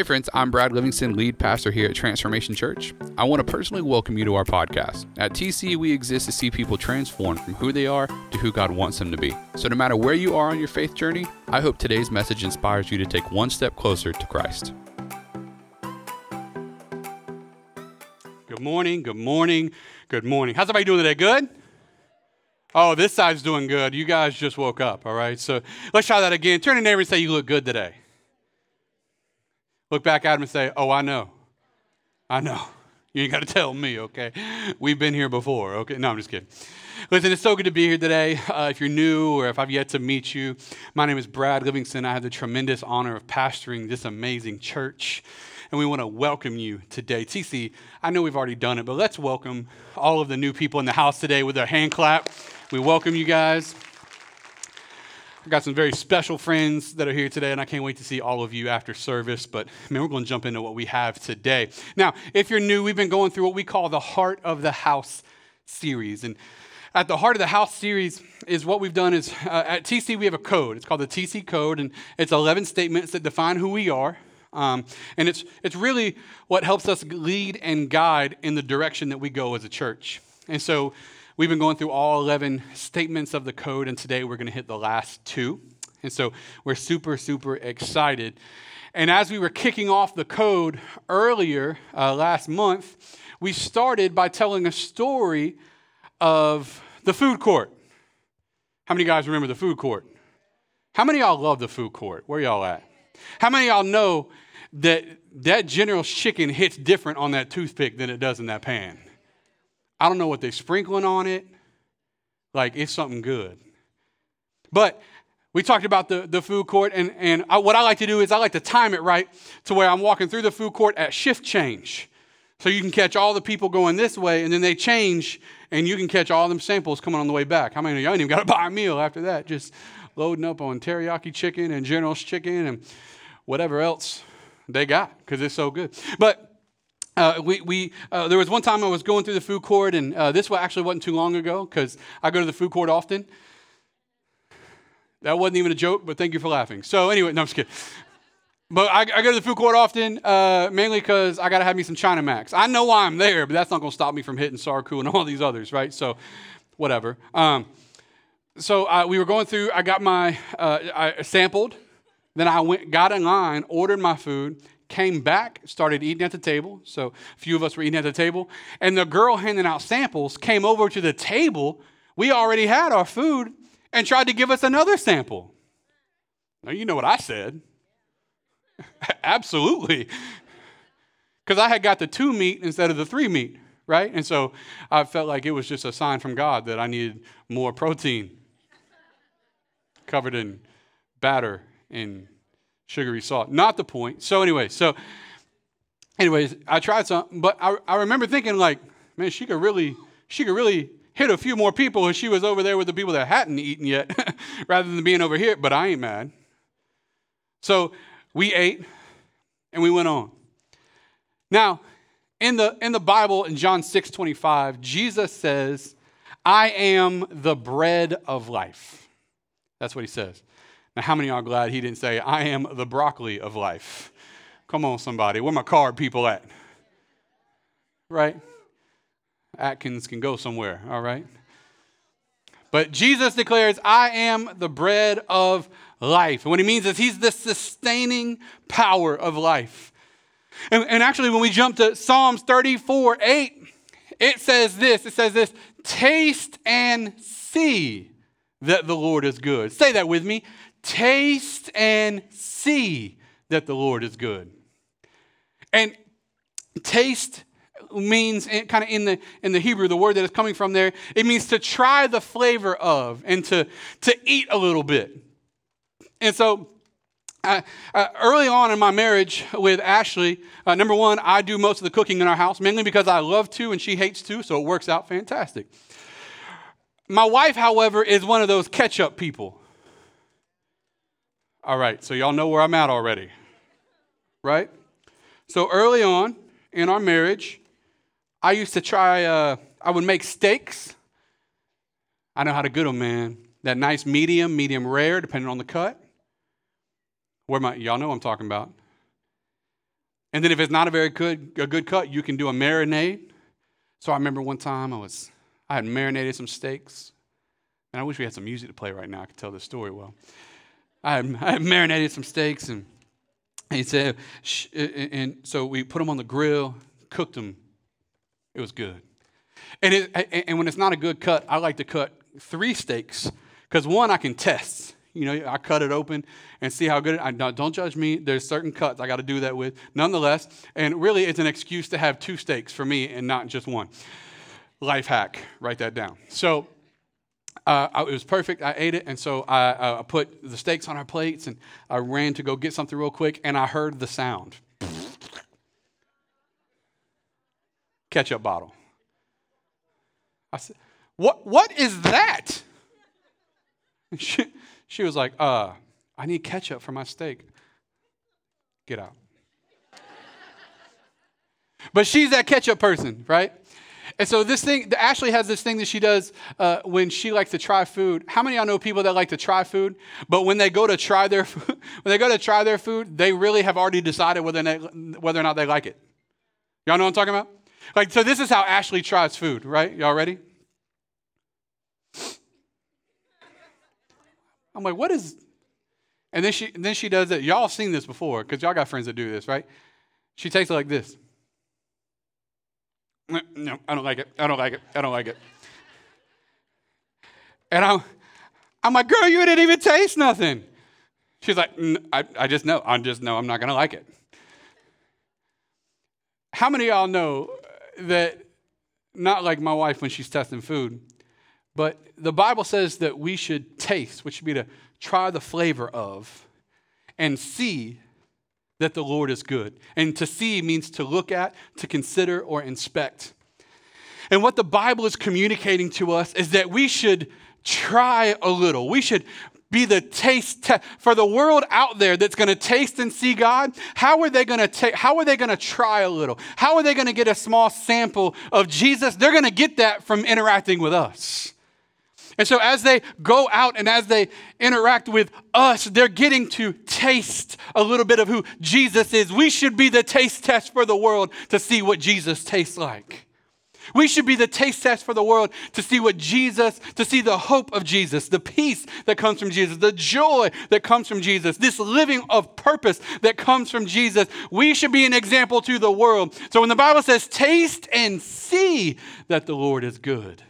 Hey, friends, I'm Brad Livingston, lead pastor here at Transformation Church. I want to personally welcome you to our podcast. At TC, we exist to see people transformed from who they are to who God wants them to be. So, no matter where you are on your faith journey, I hope today's message inspires you to take one step closer to Christ. Good morning, good morning, good morning. How's everybody doing today? Good? Oh, this side's doing good. You guys just woke up, all right? So let's try that again. Turn to neighbor and say, You look good today. Look back at him and say, Oh, I know. I know. You ain't got to tell me, okay? We've been here before, okay? No, I'm just kidding. Listen, it's so good to be here today. Uh, if you're new or if I've yet to meet you, my name is Brad Livingston. I have the tremendous honor of pastoring this amazing church, and we want to welcome you today. TC, I know we've already done it, but let's welcome all of the new people in the house today with a hand clap. We welcome you guys. I've got some very special friends that are here today, and I can't wait to see all of you after service. But man, we're going to jump into what we have today. Now, if you're new, we've been going through what we call the Heart of the House series. And at the Heart of the House series is what we've done is uh, at TC, we have a code. It's called the TC Code, and it's 11 statements that define who we are. Um, and it's, it's really what helps us lead and guide in the direction that we go as a church. And so We've been going through all 11 statements of the code, and today we're going to hit the last two. And so we're super, super excited. And as we were kicking off the code earlier uh, last month, we started by telling a story of the food court. How many guys remember the food court? How many y'all love the food court? Where y'all at? How many y'all know that that General's chicken hits different on that toothpick than it does in that pan? I don't know what they're sprinkling on it. Like, it's something good. But we talked about the, the food court, and, and I, what I like to do is I like to time it right to where I'm walking through the food court at shift change. So you can catch all the people going this way, and then they change, and you can catch all them samples coming on the way back. How many of y'all ain't even got to buy a meal after that? Just loading up on teriyaki chicken and General's chicken and whatever else they got because it's so good. But uh, we, we, uh, there was one time I was going through the food court, and uh, this actually wasn't too long ago because I go to the food court often. That wasn't even a joke, but thank you for laughing. So, anyway, no, I'm just kidding. But I, I go to the food court often, uh, mainly because I got to have me some China Max. I know why I'm there, but that's not going to stop me from hitting Sarku and all these others, right? So, whatever. Um, so, we were going through, I got my, uh, I sampled, then I went, got in line, ordered my food, came back, started eating at the table. So a few of us were eating at the table. And the girl handing out samples came over to the table. We already had our food and tried to give us another sample. Now, you know what I said. Absolutely. Because I had got the two meat instead of the three meat, right? And so I felt like it was just a sign from God that I needed more protein covered in batter and sugary salt. Not the point. So anyway, so anyways, I tried some, but I, I remember thinking like, man, she could really, she could really hit a few more people if she was over there with the people that hadn't eaten yet, rather than being over here. But I ain't mad. So we ate and we went on. Now, in the in the Bible in John 6 25, Jesus says, I am the bread of life. That's what he says. Now, how many are glad he didn't say, I am the broccoli of life? Come on, somebody. Where my card people at? Right? Atkins can go somewhere, all right? But Jesus declares, I am the bread of life. And what he means is he's the sustaining power of life. And, and, actually, when we jump to Psalms 34 8, it says this it says this, taste and see that the Lord is good. Say that with me. Taste and see that the Lord is good. And taste means kind of in the in the Hebrew, the word that is coming from there, it means to try the flavor of and to to eat a little bit. And so uh, uh, early on in my marriage with Ashley, uh, number one, I do most of the cooking in our house, mainly because I love to and she hates to, so it works out fantastic. My wife, however, is one of those ketchup people. All right, so y'all know where I'm at already, right? So early on in our marriage, I used to try, uh, I would make steaks. I know how to good them, man. That nice medium, medium rare, depending on the cut. Where my, y'all know I'm talking about. And then if it's not a very good, a good cut, you can do a marinade. So I remember one time I was, I had marinated some steaks. And I wish we had some music to play right now. I could tell this story well. I I marinated some steaks and he said, and so we put them on the grill, cooked them. It was good. And, it, and when it's not a good cut, I like to cut three steaks because one, I can test. You know, I cut it open and see how good it, I, don't judge me. There's certain cuts I got to do that with. Nonetheless, and really it's an excuse to have two steaks for me and not just one. Life hack, write that down. So uh, it was perfect. I ate it, and so I, uh, put the steaks on our plates, and I ran to go get something real quick, and I heard the sound. Ketchup bottle. I said, "What? What is that?" She, she was like, "Uh, I need ketchup for my steak." Get out. but she's that ketchup person, right? And so this thing, Ashley has this thing that she does uh, when she likes to try food. How many of y'all know people that like to try food, but when they go to try their food, when they go to try their food, they really have already decided whether they, whether or not they like it. Y'all know what I'm talking about? Like, so this is how Ashley tries food, right? Y'all ready? I'm like, what is? And then she, then she does it. Y'all seen this before because y'all got friends that do this, right? She takes it like this. Mm, no, I don't like it. I don't like it. I don't like it. And I'm, I'm like, girl, you didn't even taste nothing. She's like, I, I just know. I just know I'm not going to like it. How many y'all know that, not like my wife when she's testing food, but the Bible says that we should taste, which should be to try the flavor of, and see that the Lord is good. And to see means to look at, to consider, or inspect. And what the Bible is communicating to us is that we should try a little. We should be the taste te- for the world out there that's going to taste and see God. How are they going to take how are they going to try a little? How are they going to get a small sample of Jesus? They're going to get that from interacting with us. And so, as they go out and as they interact with us, they're getting to taste a little bit of who Jesus is. We should be the taste test for the world to see what Jesus tastes like. We should be the taste test for the world to see what Jesus, to see the hope of Jesus, the peace that comes from Jesus, the joy that comes from Jesus, this living of purpose that comes from Jesus. We should be an example to the world. So when the Bible says, taste and see that the Lord is good,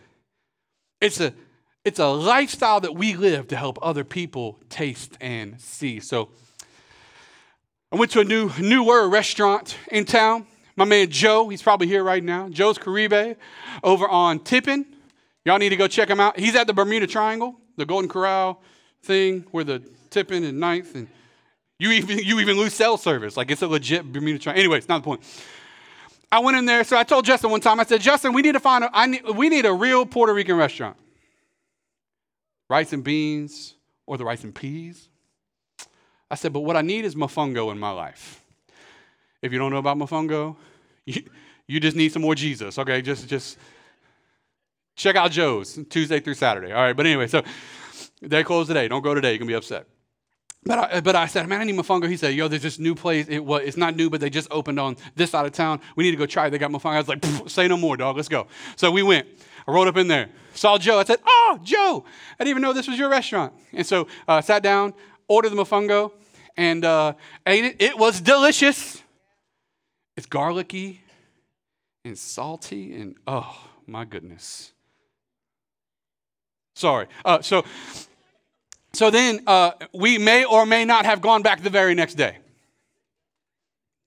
it's a it's a lifestyle that we live to help other people taste and see. So I went to a new New Word restaurant in town. My man Joe, he's probably here right now. Joe's Caribe over on Tippin. Y'all need to go check him out. He's at the Bermuda Triangle, the Golden Corral thing where the Tippin and Ninth and you even you even lose cell service. Like it's a legit Bermuda Triangle. Anyway, it's not the point. I went in there, so I told Justin one time, I said, Justin, we need to find a, I need, we need a real Puerto Rican restaurant rice and beans or the rice and peas. I said, but what I need is mofongo in my life. If you don't know about mofongo, you, you just need some more Jesus, okay? Just, just check out Joe's Tuesday through Saturday. All right, but anyway, so they close today. Don't go today. You can be upset. But I, but I said, man, I need mofongo. He said, yo, there's this new place. It, well, it's not new, but they just opened on this side of town. We need to go try it. They got mofongo. I was like, say no more, dog. Let's go. So we went. I rolled up in there, saw Joe. I said, oh, Joe, I didn't even know this was your restaurant. And so I uh, sat down, ordered the mofongo, and uh, ate it. It was delicious. It's garlicky and salty, and oh, my goodness. Sorry. Uh, so so then uh, we may or may not have gone back the very next day.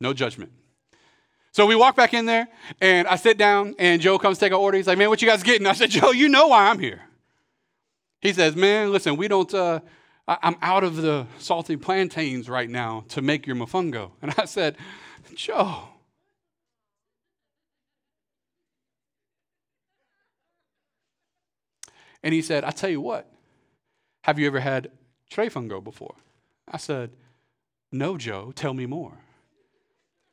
No judgment. So we walk back in there, and I sit down, and Joe comes take our order. He's like, "Man, what you guys getting?" I said, "Joe, you know why I'm here." He says, "Man, listen, we don't. Uh, I'm out of the salty plantains right now to make your mofongo." And I said, "Joe." And he said, I tell you what, have you ever had trifongo before? I said, No, Joe, tell me more.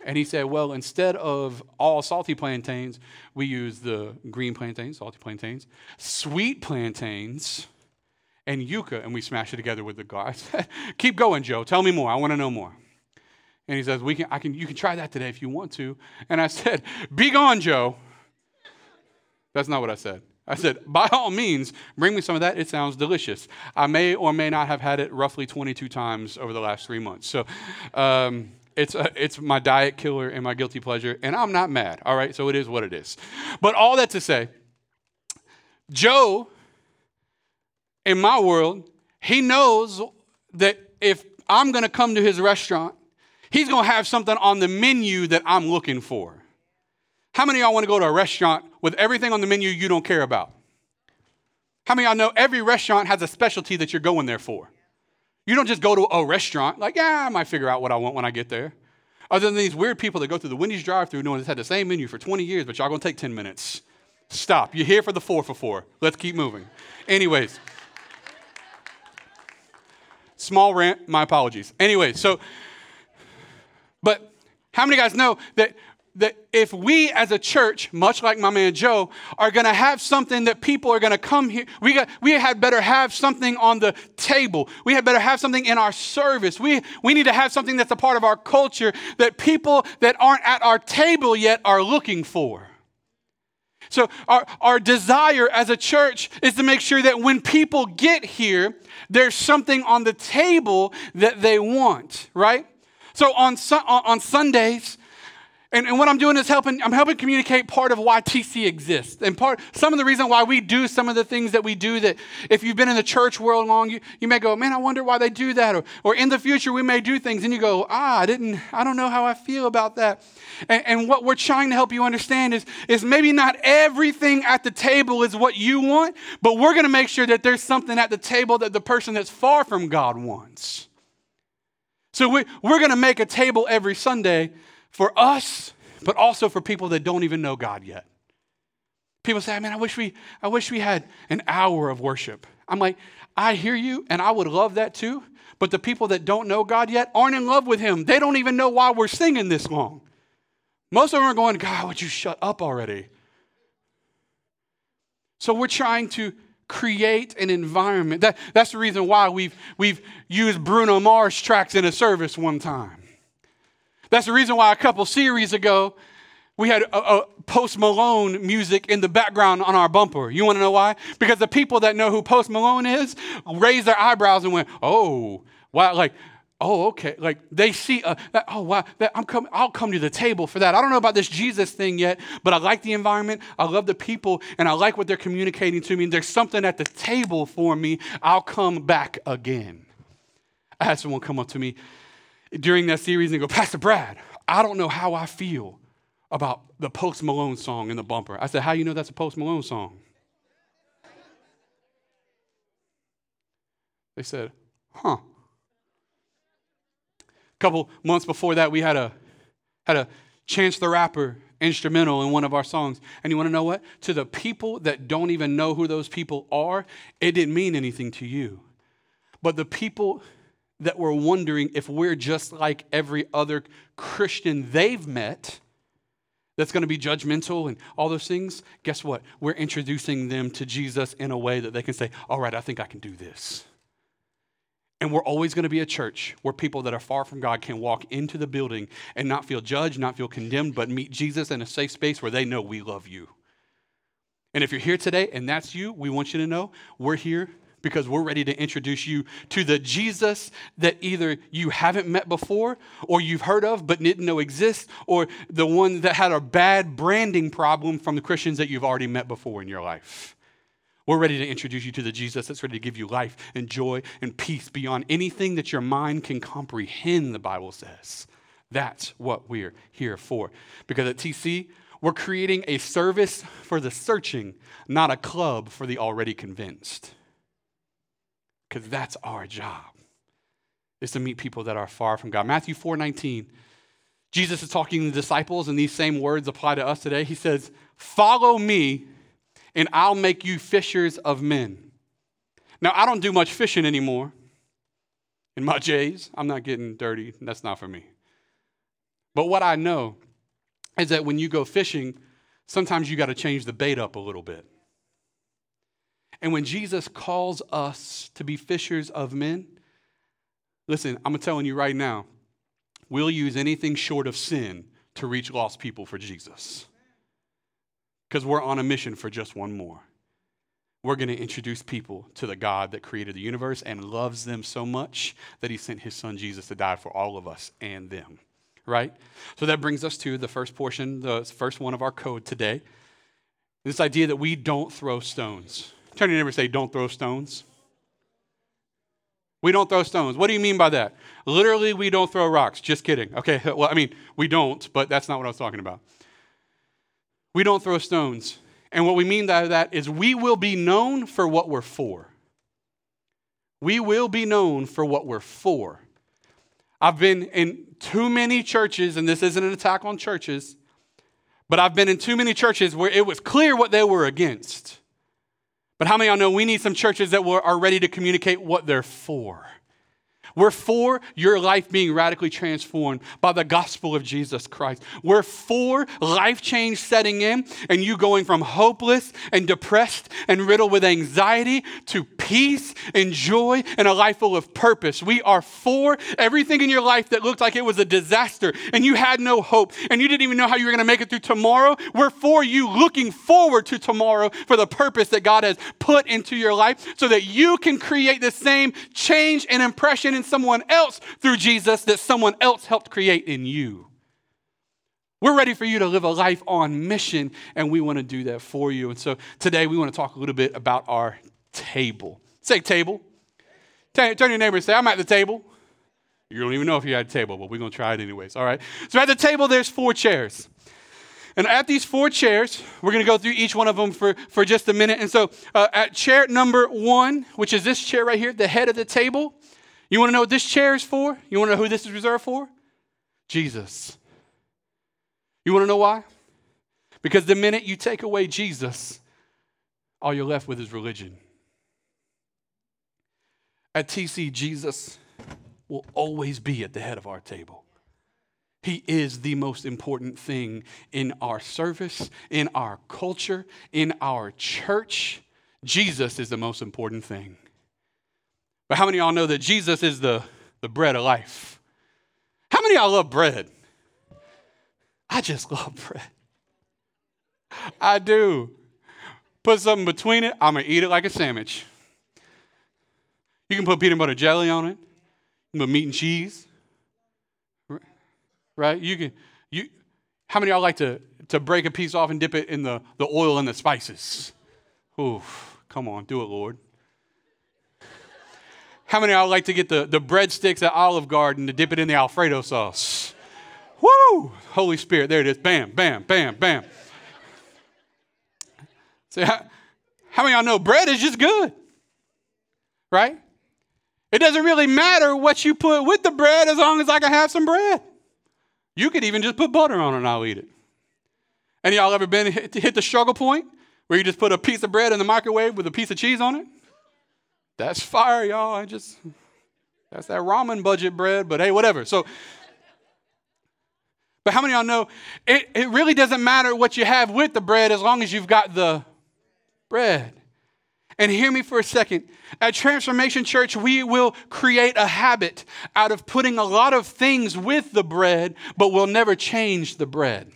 And he said, Well, instead of all salty plantains, we use the green plantains, salty plantains, sweet plantains, and yucca, and we smash it together with the gar. Keep going, Joe. Tell me more. I want to know more. And he says, we can, I can, you can try that today if you want to. And I said, Be gone, Joe. That's not what I said. I said, by all means, bring me some of that. It sounds delicious. I may or may not have had it roughly 22 times over the last three months. So um, it's, a, it's my diet killer and my guilty pleasure, and I'm not mad, all right? So it is what it is. But all that to say, Joe, in my world, he knows that if I'm to come to his restaurant, he's to have something on the menu that I'm looking for. How many of y'all want to go to a restaurant with everything on the menu you don't care about? How many of y'all know every restaurant has a specialty that you're going there for? You don't just go to a restaurant like, yeah, I might figure out what I want when I get there. Other than these weird people that go through the Wendy's drive-through knowing it's had the same menu for 20 years, but y'all gonna take 10 minutes. Stop. You're here for the four for four. Let's keep moving. Anyways. Small rant, my apologies. Anyway, so, but how many guys know that that if we as a church, much like my man Joe, are going to have something that people are going to come here, we, got, we had better have something on the table. We had better have something in our service. We, we need to have something that's a part of our culture that people that aren't at our table yet are looking for. So, our, our desire as a church is to make sure that when people get here, there's something on the table that they want, right? So, on, on Sundays, and, and what I'm doing is helping, I'm helping communicate part of why TC exists. And part, some of the reason why we do some of the things that we do that if you've been in the church world long, you, you may go, man, I wonder why they do that. Or, or in the future, we may do things and you go, ah, I didn't, I don't know how I feel about that. And, and what we're trying to help you understand is, is maybe not everything at the table is what you want, but we're going to make sure that there's something at the table that the person that's far from God wants. So we, we're going to make a table every Sunday for us, but also for people that don't even know God yet. People say, man, I wish we, I wish we had an hour of worship. I'm like, I hear you, and I would love that too. But the people that don't know God yet aren't in love with Him. They don't even know why we're singing this long. Most of them are going, God, would you shut up already? So we're trying to create an environment. That, that's the reason why we've, we've used Bruno Mars tracks in a service one time. That's the reason why a couple series ago we had a, a, Post Malone music in the background on our bumper. You want to know why? Because the people that know who Post Malone is raised their eyebrows and went, "Oh, wow!" Like, "Oh, okay." Like they see, uh, that, "Oh, wow!" That, I'm coming. I'll come to the table for that. I don't know about this Jesus thing yet, but I like the environment. I love the people, and I like what they're communicating to me. And There's something at the table for me. I'll come back again. I had someone come up to me during that series and go, Pastor Brad, I don't know how I feel about the Post Malone song in the bumper. I said, How you know that's a Post Malone song? They said, Huh. A couple months before that, we had a had a Chance the Rapper instrumental in one of our songs. And you want to know what? To the people that don't even know who those people are, it didn't mean anything to you. But the people that were wondering if we're just like every other Christian they've met that's going to be judgmental and all those things, guess what? We're introducing them to Jesus in a way that they can say, All right, I think I can do this. And we're always going to be a church where people that are far from God can walk into the building and not feel judged, not feel condemned, but meet Jesus in a safe space where they know we love you. And if you're here today and that's you, we want you to know we're here because we're ready to introduce you to the Jesus that either you haven't met before or you've heard of but didn't know exists, or the one that had a bad branding problem from the Christians that you've already met before in your life. We're ready to introduce you to the Jesus that's ready to give you life and joy and peace beyond anything that your mind can comprehend, the Bible says. That's what we're here for. Because at TC, we're creating a service for the searching, not a club for the already convinced because that's our job is to meet people that are far from god. Matthew 4 19 jesus is talking to the disciples and these same words apply to us today. He says follow me and i'll make you fishers of men. Now i don't do much fishing anymore. In my jays i'm not getting dirty. That's not for me. But what i know is that when you go fishing sometimes you got to change the bait up a little bit and when Jesus calls us to be fishers of men, listen, I'm telling you right now, we'll use anything short of sin to reach lost people for Jesus. Because we're on a mission for just one more. We're going to introduce people to the God that created the universe and loves them so much that he sent his son Jesus to die for all of us and them. Right? So that brings us to the first portion, the first one of our code today. This idea that we don't throw stones. Turn to your neighbor say, Don't throw stones. We don't throw stones. What do you mean by that? Literally, we don't throw rocks. Just kidding. Okay, well, I mean, we don't, but that's not what I was talking about. We don't throw stones. And what we mean by that is we will be known for what we're for. We will be known for what we're for. I've been in too many churches, and this isn't an attack on churches, but I've been in too many churches where it was clear what they were against. But how many of y'all know we need some churches that are ready to communicate what they're for? We're for your life being radically transformed by the gospel of Jesus Christ. We're for life change setting in and you going from hopeless and depressed and riddled with anxiety to peace and joy and a life full of purpose. We are for everything in your life that looked like it was a disaster and you had no hope and you didn't even know how you were going to make it through tomorrow. We're for you looking forward to tomorrow for the purpose that God has put into your life so that you can create the same change and impression in someone else through Jesus that someone else helped create in you. We're ready for you to live a life on mission, and we want to do that for you. And so today we want to talk a little bit about our table. Say table. Turn, your neighbor and say, I'm at the table. You don't even know if you're at a table, but we're going to try it anyways. All right. So at the table, there's four chairs. And at these four chairs, we're going to go through each one of them for, for just a minute. And so uh, at chair number one, which is this chair right here, the head of the table, you want to know what this chair is for? You want to know who this is reserved for? Jesus. You want to know why? Because the minute you take away Jesus, all you're left with is religion. At TC, Jesus will always be at the head of our table. He is the most important thing in our service, in our culture, in our church. Jesus is the most important thing. But how many y'all know that Jesus is the, the bread of life? How many y'all love bread? I just love bread. I do. Put something between it, I'm going to eat it like a sandwich. You can put peanut butter jelly on it, put meat and cheese. Right? You can you how many y'all like to, to break a piece off and dip it in the, the oil and the spices? Oof, come on, do it, Lord. How many of y'all like to get the, the breadsticks at Olive Garden to dip it in the Alfredo sauce? Woo! Holy Spirit, there it is. Bam, bam, bam, bam. See, how, how many of y'all know bread is just good? Right? It doesn't really matter what you put with the bread as long as I can have some bread. You could even just put butter on it and I'll eat it. Any y'all ever been hit, hit the struggle point where you just put a piece of bread in the microwave with a piece of cheese on it? That's fire, y'all. I just, that's that ramen budget bread, but hey, whatever. So, but how many y'all know it, it really doesn't matter what you have with the bread as long as you've got the bread? And hear me for a second. At Transformation Church, we will create a habit out of putting a lot of things with the bread, but we'll never change the bread.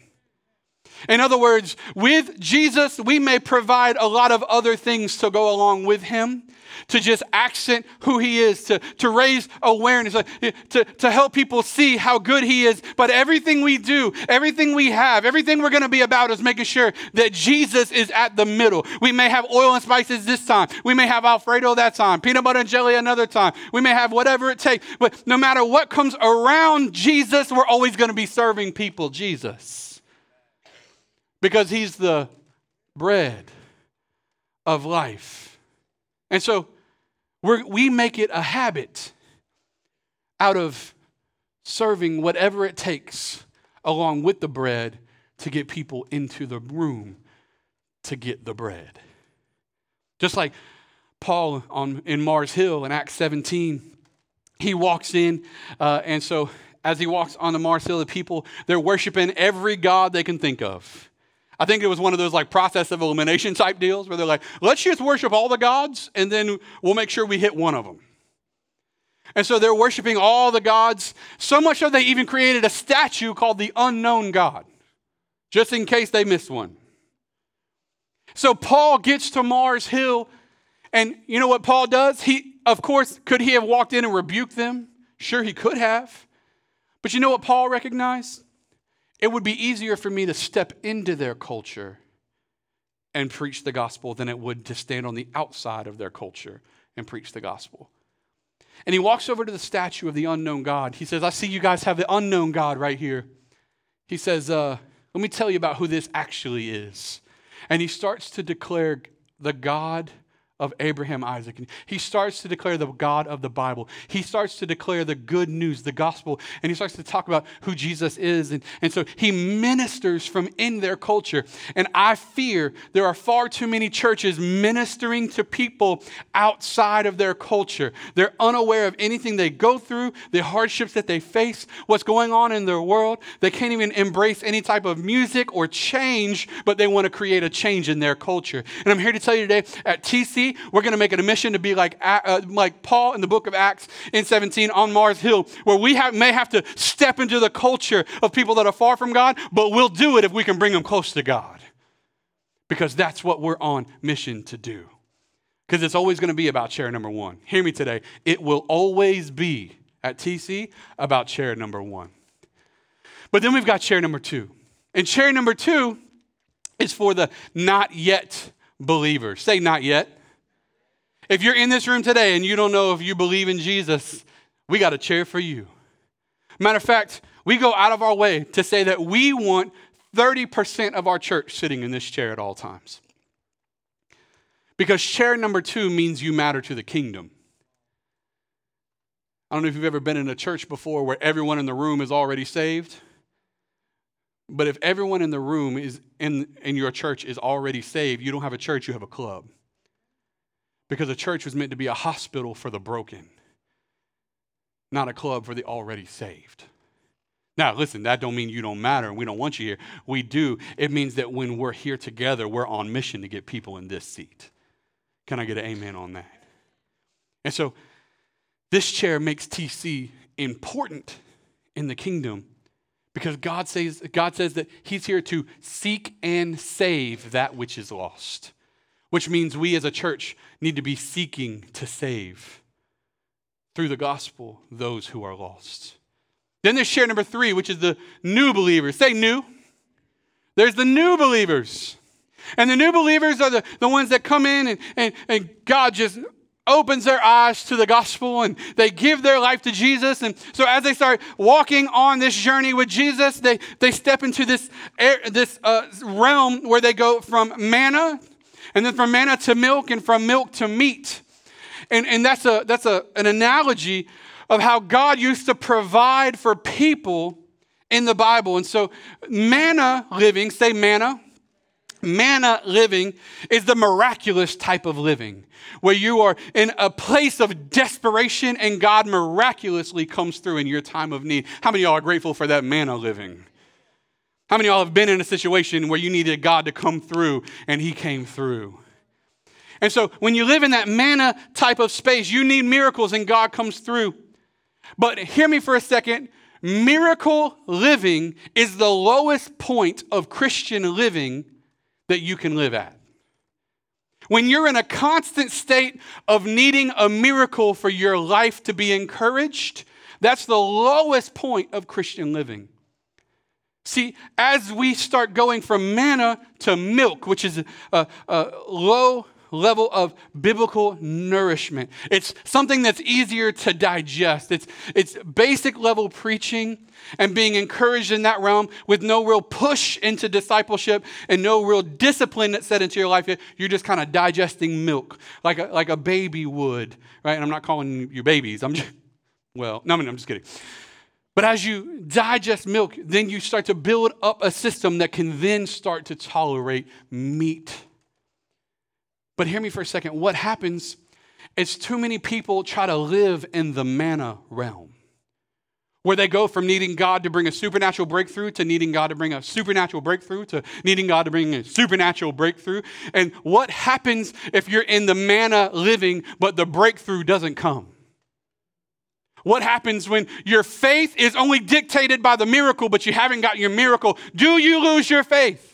In other words, with Jesus, we may provide a lot of other things to go along with him, to just accent who he is, to, to raise awareness, eh, to, to help people see how good he is. But everything we do, everything we have, everything we're going to be about is making sure that Jesus is at the middle. We may have oil and spices this time. We may have Alfredo that time, peanut butter and jelly another time. We may have whatever it takes. But no matter what comes around Jesus, we're always going to be serving people Jesus. Because he's the bread of life. And so we make it a habit out of serving whatever it takes along with the bread to get people into the room to get the bread. Just like Paul on, in Mars Hill in Acts 17, he walks in, uh, and so as he walks on the Mars Hill, the people, they're worshiping every god they can think of. I think it was one of those like process of elimination type deals where they're like, let's just worship all the gods and then we'll make sure we hit one of them. And so they're worshiping all the gods, so much so they even created a statue called the unknown God, just in case they missed one. So Paul gets to Mars Hill, and you know what Paul does? He, of course, could he have walked in and rebuked them? Sure, he could have. But you know what Paul recognized? It would be easier for me to step into their culture and preach the gospel than it would to stand on the outside of their culture and preach the gospel. And he walks over to the statue of the unknown God. He says, I see you guys have the unknown God right here. He says, uh, Let me tell you about who this actually is. And he starts to declare the God of Abraham, Isaac. And he starts to declare the God of the Bible. He starts to declare the good news, the gospel, and he starts to talk about who Jesus is. And, and so he ministers from in their culture. And I fear there are far too many churches ministering to people outside of their culture. They're unaware of anything they go through, the hardships that they face, what's going on in their world. They can't even embrace any type of music or change, but they want to create a change in their culture. And I'm here to tell you today at TC, we're going to make it a mission to be like, uh, like Paul in the book of Acts in 17 on Mars Hill, where we have, may have to step into the culture of people that are far from God, but we'll do it if we can bring them close to God. Because that's what we're on mission to do. Because it's always going to be about chair number one. Hear me today. It will always be at TC about chair number one. But then we've got chair number two. And chair number two is for the not yet believers. Say not yet. If you're in this room today and you don't know if you believe in Jesus, we got a chair for you. Matter of fact, we go out of our way to say that we want 30% of our church sitting in this chair at all times. Because chair number two means you matter to the kingdom. I don't know if you've ever been in a church before where everyone in the room is already saved. But if everyone in the room is in, in your church is already saved, you don't have a church, you have a club because a church was meant to be a hospital for the broken, not a club for the already saved. Now, listen, that don't mean you don't matter and we don't want you here. We do. It means that when we're here together, we're on mission to get people in this seat. Can I get an amen on that? And so this chair makes TC important in the kingdom because God says, God says that He's here to seek and save that which is lost which means we as a church need to be seeking to save through the gospel those who are lost. Then there's share number three, which is the new believers. Say new. There's the new believers. And the new believers are the, the ones that come in and, and, and God just opens their eyes to the gospel and they give their life to Jesus. And so as they start walking on this journey with Jesus, they, they step into this, air, this uh, realm where they go from manna and then from manna to milk, and from milk to meat. And, and that's, a, that's a, an analogy of how God used to provide for people in the Bible. And so, manna living, say manna, manna living is the miraculous type of living where you are in a place of desperation and God miraculously comes through in your time of need. How many of y'all are grateful for that manna living? How many of y'all have been in a situation where you needed God to come through and He came through? And so when you live in that manna type of space, you need miracles and God comes through. But hear me for a second miracle living is the lowest point of Christian living that you can live at. When you're in a constant state of needing a miracle for your life to be encouraged, that's the lowest point of Christian living. See, as we start going from manna to milk, which is a, a low level of biblical nourishment, it's something that's easier to digest. It's, it's basic level preaching and being encouraged in that realm with no real push into discipleship and no real discipline that's set into your life. You're just kind of digesting milk like a, like a baby would, right? And I'm not calling you babies. I'm just, well, no, I mean, I'm just kidding. But as you digest milk, then you start to build up a system that can then start to tolerate meat. But hear me for a second. What happens is too many people try to live in the manna realm, where they go from needing God to bring a supernatural breakthrough to needing God to bring a supernatural breakthrough to needing God to bring a supernatural breakthrough. And what happens if you're in the manna living, but the breakthrough doesn't come? What happens when your faith is only dictated by the miracle, but you haven't got your miracle? Do you lose your faith?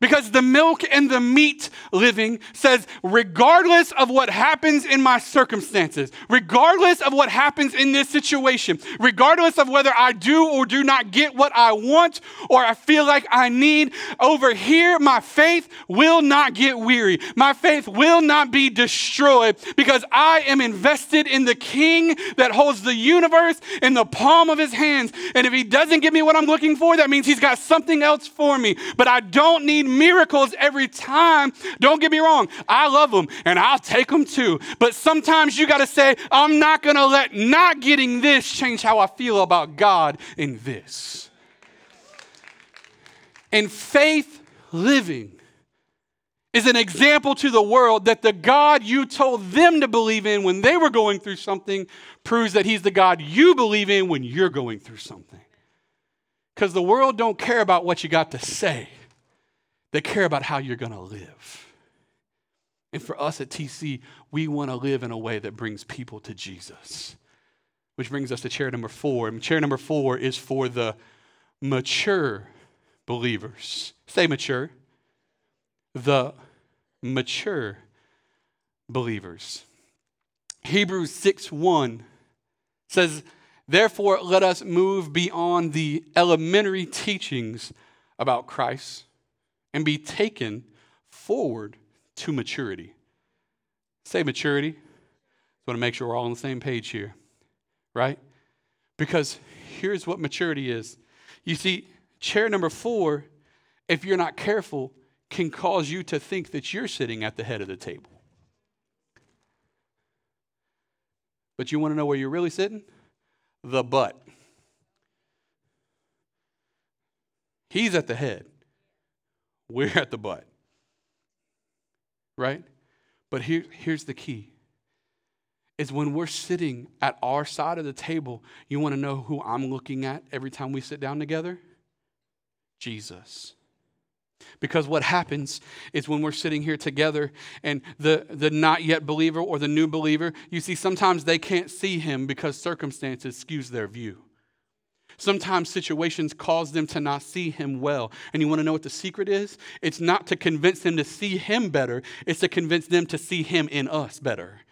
Because the milk and the meat living says, regardless of what happens in my circumstances, regardless of what happens in this situation, regardless of whether I do or do not get what I want or I feel like I need, over here, my faith will not get weary. My faith will not be destroyed because I am invested in the King that holds the universe in the palm of his hands. And if he doesn't give me what I'm looking for, that means he's got something else for me. But I don't need miracles every time. Don't get me wrong, I love them and I'll take them too. But sometimes you got to say, I'm not going to let not getting this change how I feel about God in this. And faith living is an example to the world that the God you told them to believe in when they were going through something proves that he's the God you believe in when you're going through something. Because the world don't care about what you got to say. They care about how you're going to live. And for us at TC, we want to live in a way that brings people to Jesus. Which brings us to chair number four. And chair number four is for the mature believers. Say mature. The mature believers. Hebrews 6 1 says, Therefore, let us move beyond the elementary teachings about Christ and be taken forward to maturity. Say maturity. I want to make sure we're all on the same page here, right? Because here's what maturity is. You see, chair number four, if you're not careful, can cause you to think that you're sitting at the head of the table. But you want to know where you're really sitting? The butt. He's at the head. We're at the butt. Right? But here, here's the key is when we're sitting at our side of the table, you want to know who I'm looking at every time we sit down together? Jesus. Because what happens is when we're sitting here together and the, the not yet believer or the new believer, you see, sometimes they can't see him because circumstances skews their view. Sometimes situations cause them to not see him well. And you want to know what the secret is? It's not to convince them to see him better, it's to convince them to see him in us better.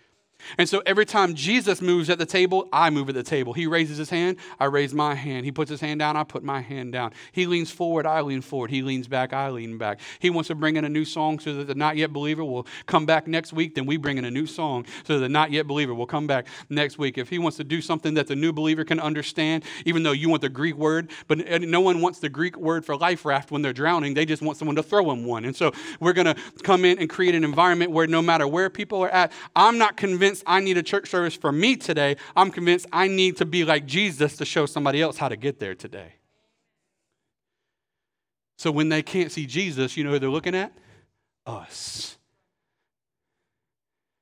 And so every time Jesus moves at the table, I move at the table. He raises his hand, I raise my hand. He puts his hand down, I put my hand down. He leans forward, I lean forward. He leans back, I lean back. He wants to bring in a new song so that the not yet believer will come back next week. Then we bring in a new song so that the not yet believer will come back next week. If he wants to do something that the new believer can understand, even though you want the Greek word, but no one wants the Greek word for life raft when they're drowning, they just want someone to throw them one. And so we're going to come in and create an environment where no matter where people are at, I'm not convinced I need a church service for me today. I'm convinced I need to be like Jesus to show somebody else how to get there today. So when they can't see Jesus, you know who they're looking at? Us.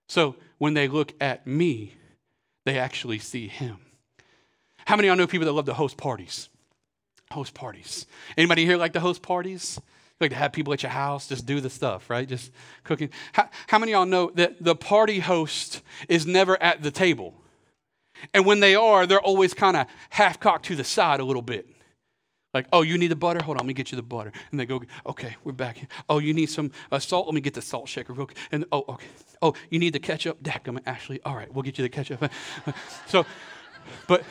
So when they look at me, they actually see him. How many of y'all know people that love to host parties? Host parties. Anybody here like to host parties? Like to have people at your house, just do the stuff, right? Just cooking. How, how many of y'all know that the party host is never at the table? And when they are, they're always kind of half cocked to the side a little bit. Like, oh, you need the butter? Hold on, let me get you the butter. And they go, okay, we're back. Oh, you need some uh, salt? Let me get the salt shaker. Real quick. And oh, okay. Oh, you need the ketchup? Dacum, Ashley. All right, we'll get you the ketchup. so, but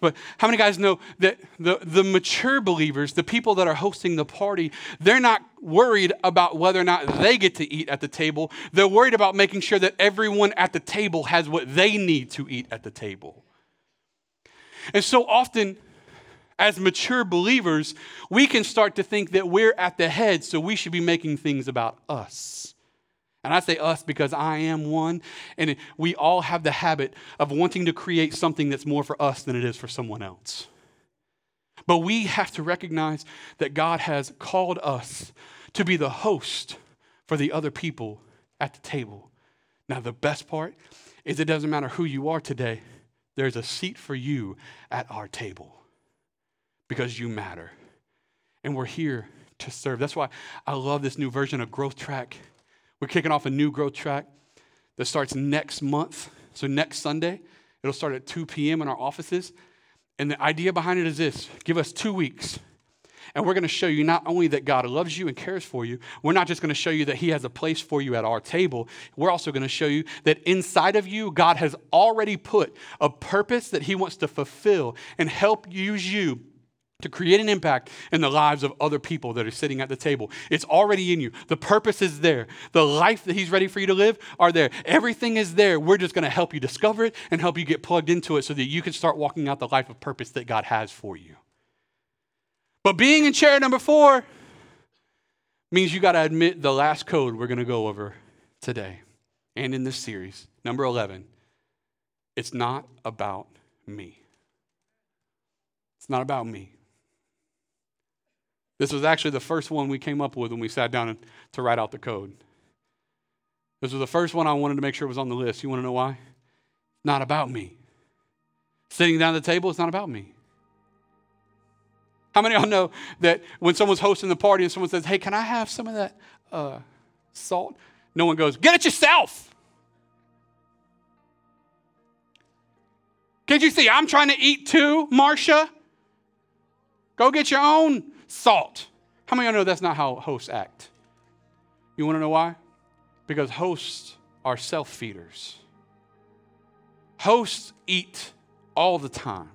but how many guys know that the, the mature believers, the people that are hosting the party, they're not worried about whether or not they get to eat at the table. They're worried about making sure that everyone at the table has what they need to eat at the table. And so often, as mature believers, we can start to think that we're at the head, so we should be making things about us. And I say us because I am one. And we all have the habit of wanting to create something that's more for us than it is for someone else. But we have to recognize that God has called us to be the host for the other people at the table. Now, the best part is it doesn't matter who you are today, there's a seat for you at our table because you matter. And we're here to serve. That's why I love this new version of Growth Track we're kicking off a new growth track that starts next month. So next Sunday, It'll start at 2 p.m. in our offices. And the idea behind it is this give us two weeks. And we're going to show you not only that God loves you and cares for you, we're not just going to show you that He has a place for you at our table. We're also going to show you that inside of you, God has already put a purpose that He wants to fulfill and help use you to create an impact in the lives of other people that are sitting at the table. It's already in you. The purpose is there. The life that he's ready for you to live are there. Everything is there. We're just going to help you discover it and help you get plugged into it so that you can start walking out the life of purpose that God has for you. But being in chair number 4 means you got to admit the last code we're going to go over today and in this series, number 11. It's not about me. It's not about me. This was actually the first one we came up with when we sat down to write out the code. This was the first one I wanted to make sure was on the list. You want to know why? Not about me. Sitting down at the table, it's not about me. How many of y'all know that when someone's hosting the party and someone says, Hey, can I have some of that uh, salt? No one goes, Get it yourself. Can't you see? I'm trying to eat too, Marcia. Go get your own salt. How many of you know that's not how hosts act? You want to know why? Because hosts are self feeders. Hosts eat all the time.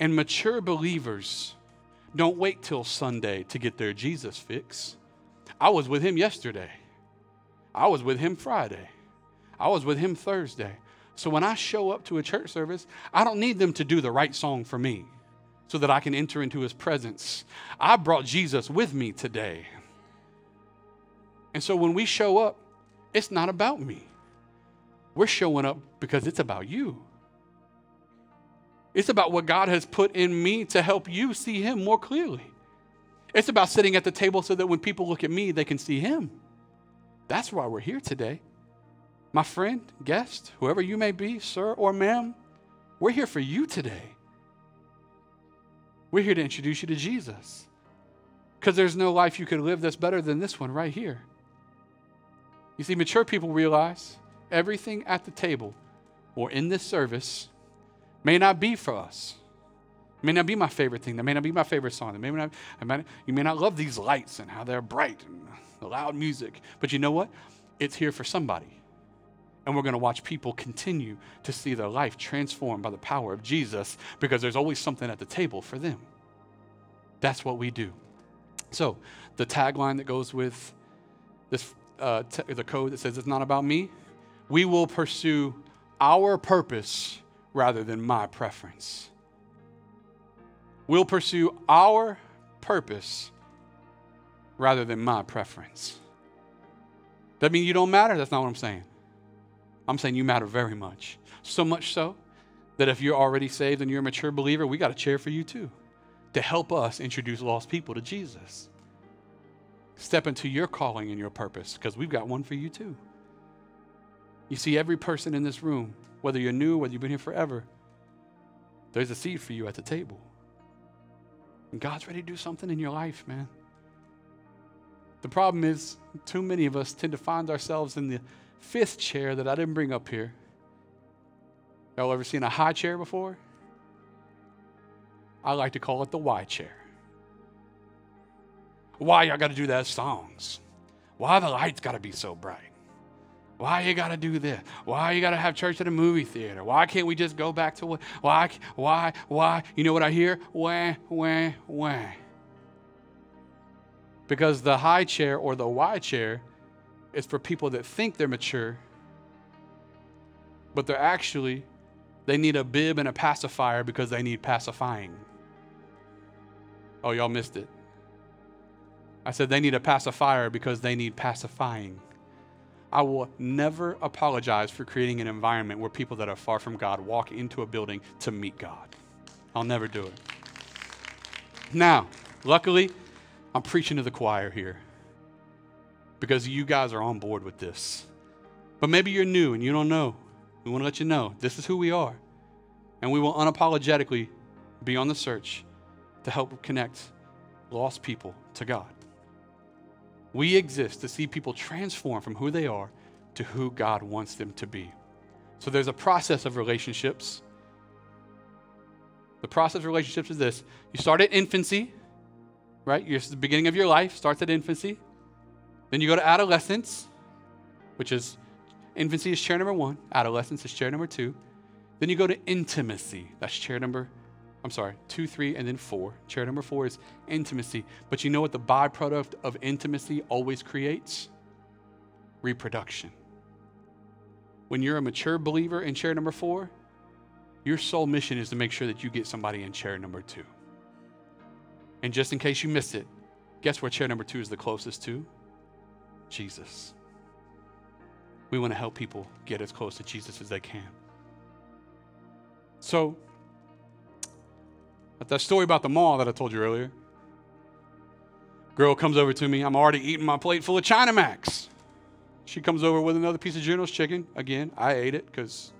And mature believers don't wait till Sunday to get their Jesus fix. I was with him yesterday. I was with him Friday. I was with him Thursday. So when I show up to a church service, I don't need them to do the right song for me so that I can enter into his presence. I brought Jesus with me today. And so when we show up, it's not about me. We're showing up because it's about you. It's about what God has put in me to help you see him more clearly. It's about sitting at the table so that when people look at me, they can see him. That's why we're here today. My friend, guest, whoever you may be, sir or ma'am, we're here for you today. We're here to introduce you to Jesus. Because there's no life you could live that's better than this one right here. You see, mature people realize everything at the table or in this service may not be for us. It may not be my favorite thing. That may not be my favorite song. It may not, may, you may not love these lights and how they're bright and the loud music. But you know what? It's here for somebody. And we're going to watch people continue to see their life transformed by the power of Jesus because there's always something at the table for them. That's what we do. So, the tagline that goes with this, uh, t- the code that says it's not about me, we will pursue our purpose rather than my preference. We'll pursue our purpose rather than my preference. That mean you don't matter? That's not what I'm saying. I'm saying you matter very much. So much so that if you're already saved and you're a mature believer, we got a chair for you too to help us introduce lost people to Jesus. Step into your calling and your purpose because we've got one for you too. You see, every person in this room, whether you're new, whether you've been here forever, there's a seat for you at the table. And God's ready to do something in your life, man. The problem is, too many of us tend to find ourselves in the fifth chair that I didn't bring up here. Y'all ever seen a high chair before? I like to call it the Y chair. Why y'all got to do that songs? Why the lights got to be so bright? Why you got to do this? Why you got to have church at a movie theater? Why can't we just go back to what? Why, why, why? You know what I hear? Wah, wah, wah. Because the high chair or the Y chair is for people that think they're mature, but they're actually, they need a bib and a pacifier because they need pacifying. Oh, y'all missed it. I said they need a pacifier because they need pacifying. I will never apologize for creating an environment where people that are far from God walk into a building to meet God. I'll never do it. Now, luckily, I'm preaching to the choir here because you guys are on board with this. But maybe you're new and you don't know. We want to let you know this is who we are. And we will unapologetically be on the search to help connect lost people to God. We exist to see people transform from who they are to who God wants them to be. So there's a process of relationships. The process of relationships is this you start at infancy, right? You're, the beginning of your life starts at infancy. Then you go to adolescence, which is infancy is chair number one, adolescence is chair number two. Then you go to intimacy, that's chair number, I'm sorry, two, three, and then four. Chair number four is intimacy. But you know what the byproduct of intimacy always creates? Reproduction. When you're a mature believer in chair number four, your sole mission is to make sure that you get somebody in chair number two. And just in case you missed it, guess where chair number two is the closest to? Jesus. We want to help people get as close to Jesus as they can. So, that story about the mall that I told you earlier. Girl comes over to me. I'm already eating my plate full of China Max. She comes over with another piece of Geno's chicken. Again, I ate it because,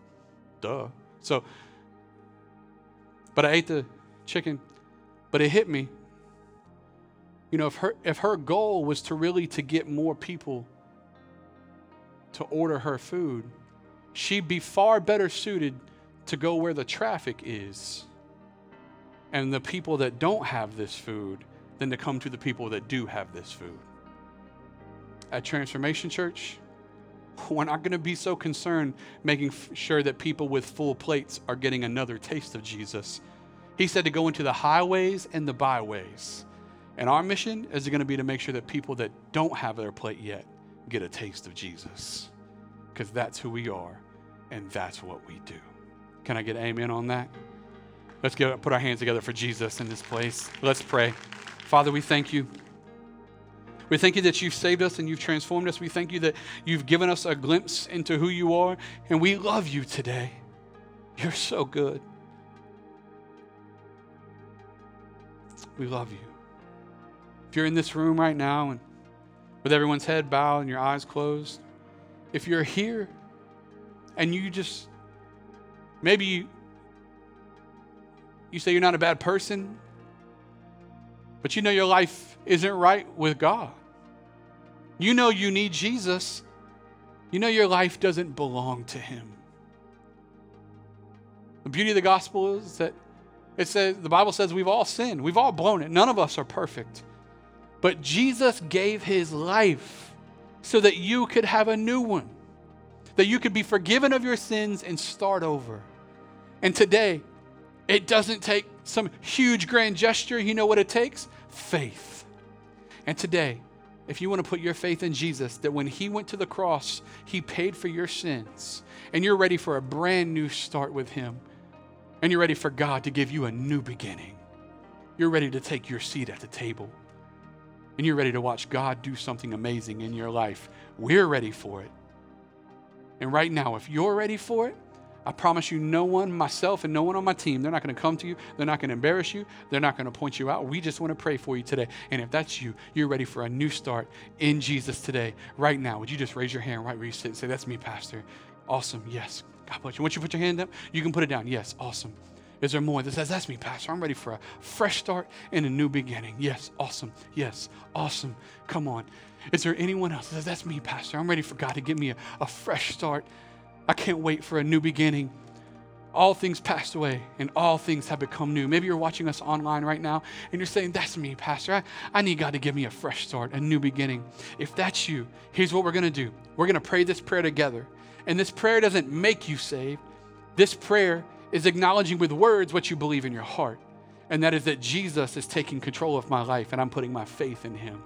duh. So, but I ate the chicken. But it hit me. You know, if her if her goal was to really to get more people to order her food, she'd be far better suited to go where the traffic is and the people that don't have this food than to come to the people that do have this food. At Transformation Church, we're not going to be so concerned making f- sure that people with full plates are getting another taste of Jesus. He said to go into the highways and the byways. And our mission is going to be to make sure that people that don't have their plate yet get a taste of Jesus. Because that's who we are and that's what we do. Can I get amen on that? Let's get, put our hands together for Jesus in this place. Let's pray. Father, we thank you. We thank you that you've saved us and you've transformed us. We thank you that you've given us a glimpse into who you are, and we love you today. You're so good. We love you. You're in this room right now and with everyone's head bowed and your eyes closed, if you're here and you just maybe you, you say you're not a bad person, but you know your life isn't right with God. You know you need Jesus. You know your life doesn't belong to Him. The beauty of the gospel is that it says the Bible says we've all sinned. We've all blown it. None of us are perfect. But Jesus gave his life so that you could have a new one. That you could be forgiven of your sins and start over. And today, it doesn't take some huge grand gesture. You know what it takes? Faith. And today, if you want to put your faith in Jesus, that when He went to the cross, He paid for your sins, and you're ready for a brand new start with Him, and you're ready for God to give you a new beginning, you're ready to take your seat at the table, and you're ready to watch God do something amazing in your life, we're ready for it. And right now, if you're ready for it, I promise you, no one, myself and no one on my team, they're not going to come to you. They're not going to embarrass you. They're not going to point you out. We just want to pray for you today. And if that's you, you're ready for a new start in Jesus today, right now. Would you just raise your hand right where you sit and say, That's me, Pastor? Awesome. Yes. God bless you. Once you put your hand up, you can put it down. Yes. Awesome. Is there more that says, That's me, Pastor? I'm ready for a fresh start and a new beginning. Yes. Awesome. Yes. Awesome. Come on. Is there anyone else that says, That's me, Pastor? I'm ready for God to give me a, a fresh start I can't wait for a new beginning. All things passed away and all things have become new. Maybe you're watching us online right now and you're saying, That's me, Pastor. I, I need God to give me a fresh start, a new beginning. If that's you, here's what we're going to do we're going to pray this prayer together. And this prayer doesn't make you saved, this prayer is acknowledging with words what you believe in your heart. And that is that Jesus is taking control of my life and I'm putting my faith in him.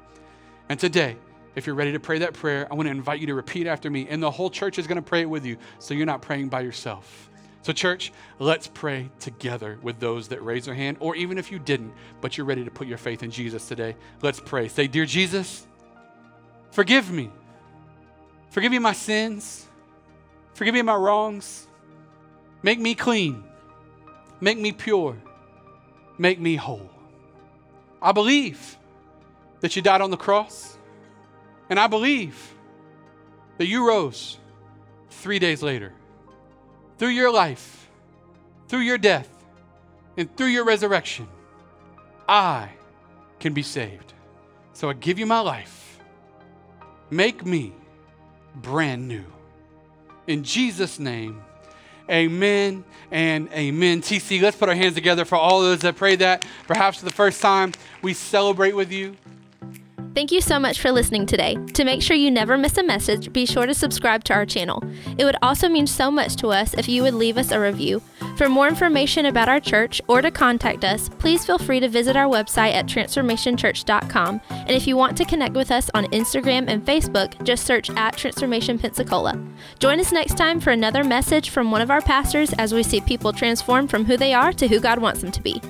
And today, if you're ready to pray that prayer, I want to invite you to repeat after me, and the whole church is going to pray it with you, so you're not praying by yourself. So, church, let's pray together with those that raise their hand, or even if you didn't, but you're ready to put your faith in Jesus today. Let's pray. Say, Dear Jesus, forgive me. Forgive me my sins. Forgive me my wrongs. Make me clean. Make me pure. Make me whole. I believe that you died on the cross and I believe that you rose three days later. Through your life, through your death, and through your resurrection, I can be saved. So I give you my life. Make me brand new. In Jesus' name, Amen and amen. TC, let's put our hands together for all those that prayed that. Perhaps for the first time, we celebrate with you. Thank you so much for listening today. To make sure you never miss a message, be sure to subscribe to our channel. It would also mean so much to us if you would leave us a review. For more information about our church or to contact us, please feel free to visit our website at transformationchurch.com. And if you want to connect with us on Instagram and Facebook, just search at Transformation Pensacola. Join us next time for another message from one of our pastors as we see people transform from who they are to who God wants them to be.